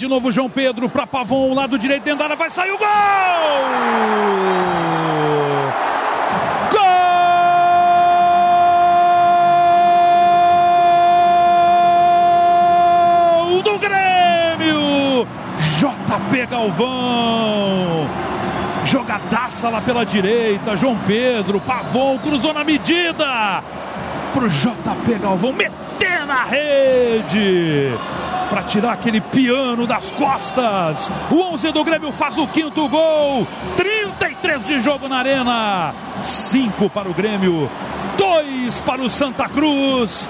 De novo João Pedro para Pavon, lado direito dentro da área, vai sair o gol! Gol do Grêmio! JP Galvão! Jogadaça lá pela direita, João Pedro, Pavon cruzou na medida pro JP Galvão meter na rede para tirar aquele piano das costas. O 11 do Grêmio faz o quinto gol. 33 de jogo na arena. 5 para o Grêmio, 2 para o Santa Cruz.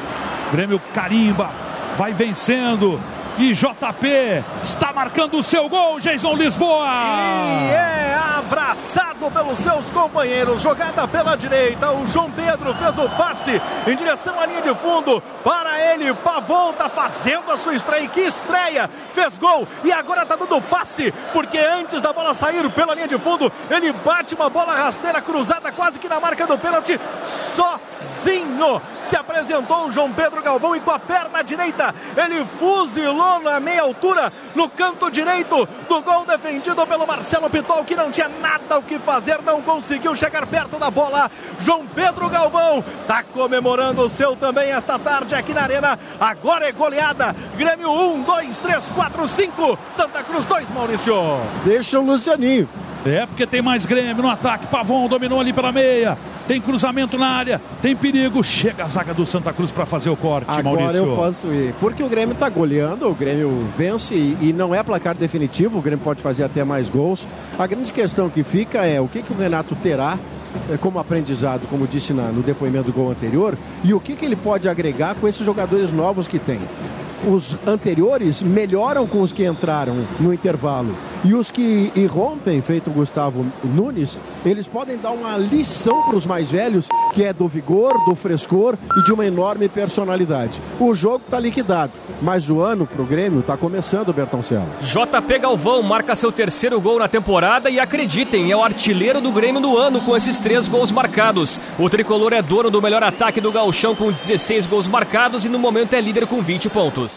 Grêmio carimba, vai vencendo. E JP está marcando o seu gol, Jason Lisboa. E é abraçado pelos seus companheiros. Jogada pela direita. O João Pedro fez o passe em direção à linha de fundo. Para ele, Pavon está fazendo a sua estreia. Que estreia! Fez gol e agora está dando passe, porque antes da bola sair pela linha de fundo, ele bate uma bola rasteira cruzada quase que na marca do pênalti. Sozinho se apresentou o João Pedro Galvão e com a perna direita ele fuzilou na meia altura, no canto direito do gol defendido pelo Marcelo Pitol, que não tinha nada o que fazer, não conseguiu chegar perto da bola. João Pedro Galvão está comemorando o seu também esta tarde aqui na Arena. Agora é goleada. Grêmio 1, 2, 3, 4, 5. Santa Cruz 2, Maurício. Deixa o Lucianinho. É, porque tem mais Grêmio no ataque. Pavon dominou ali pela meia. Tem cruzamento na área, tem perigo. Chega a zaga do Santa Cruz para fazer o corte, Agora Maurício. eu posso ir. Porque o Grêmio está goleando, o Grêmio vence e, e, não é placar definitivo. O Grêmio pode fazer até mais gols. A grande questão que fica é o que, que o Renato terá como aprendizado, como disse na, no depoimento do gol anterior, e o que, que ele pode agregar com esses jogadores novos que tem os anteriores melhoram com os que entraram no intervalo. E os que irrompem, feito Gustavo Nunes, eles podem dar uma lição para os mais velhos, que é do vigor, do frescor e de uma enorme personalidade. O jogo está liquidado, mas o ano para o Grêmio está começando, Bertoncelo. JP Galvão marca seu terceiro gol na temporada e acreditem, é o artilheiro do Grêmio do ano com esses três gols marcados. O tricolor é dono do melhor ataque do gauchão com 16 gols marcados e no momento é líder com 20 pontos.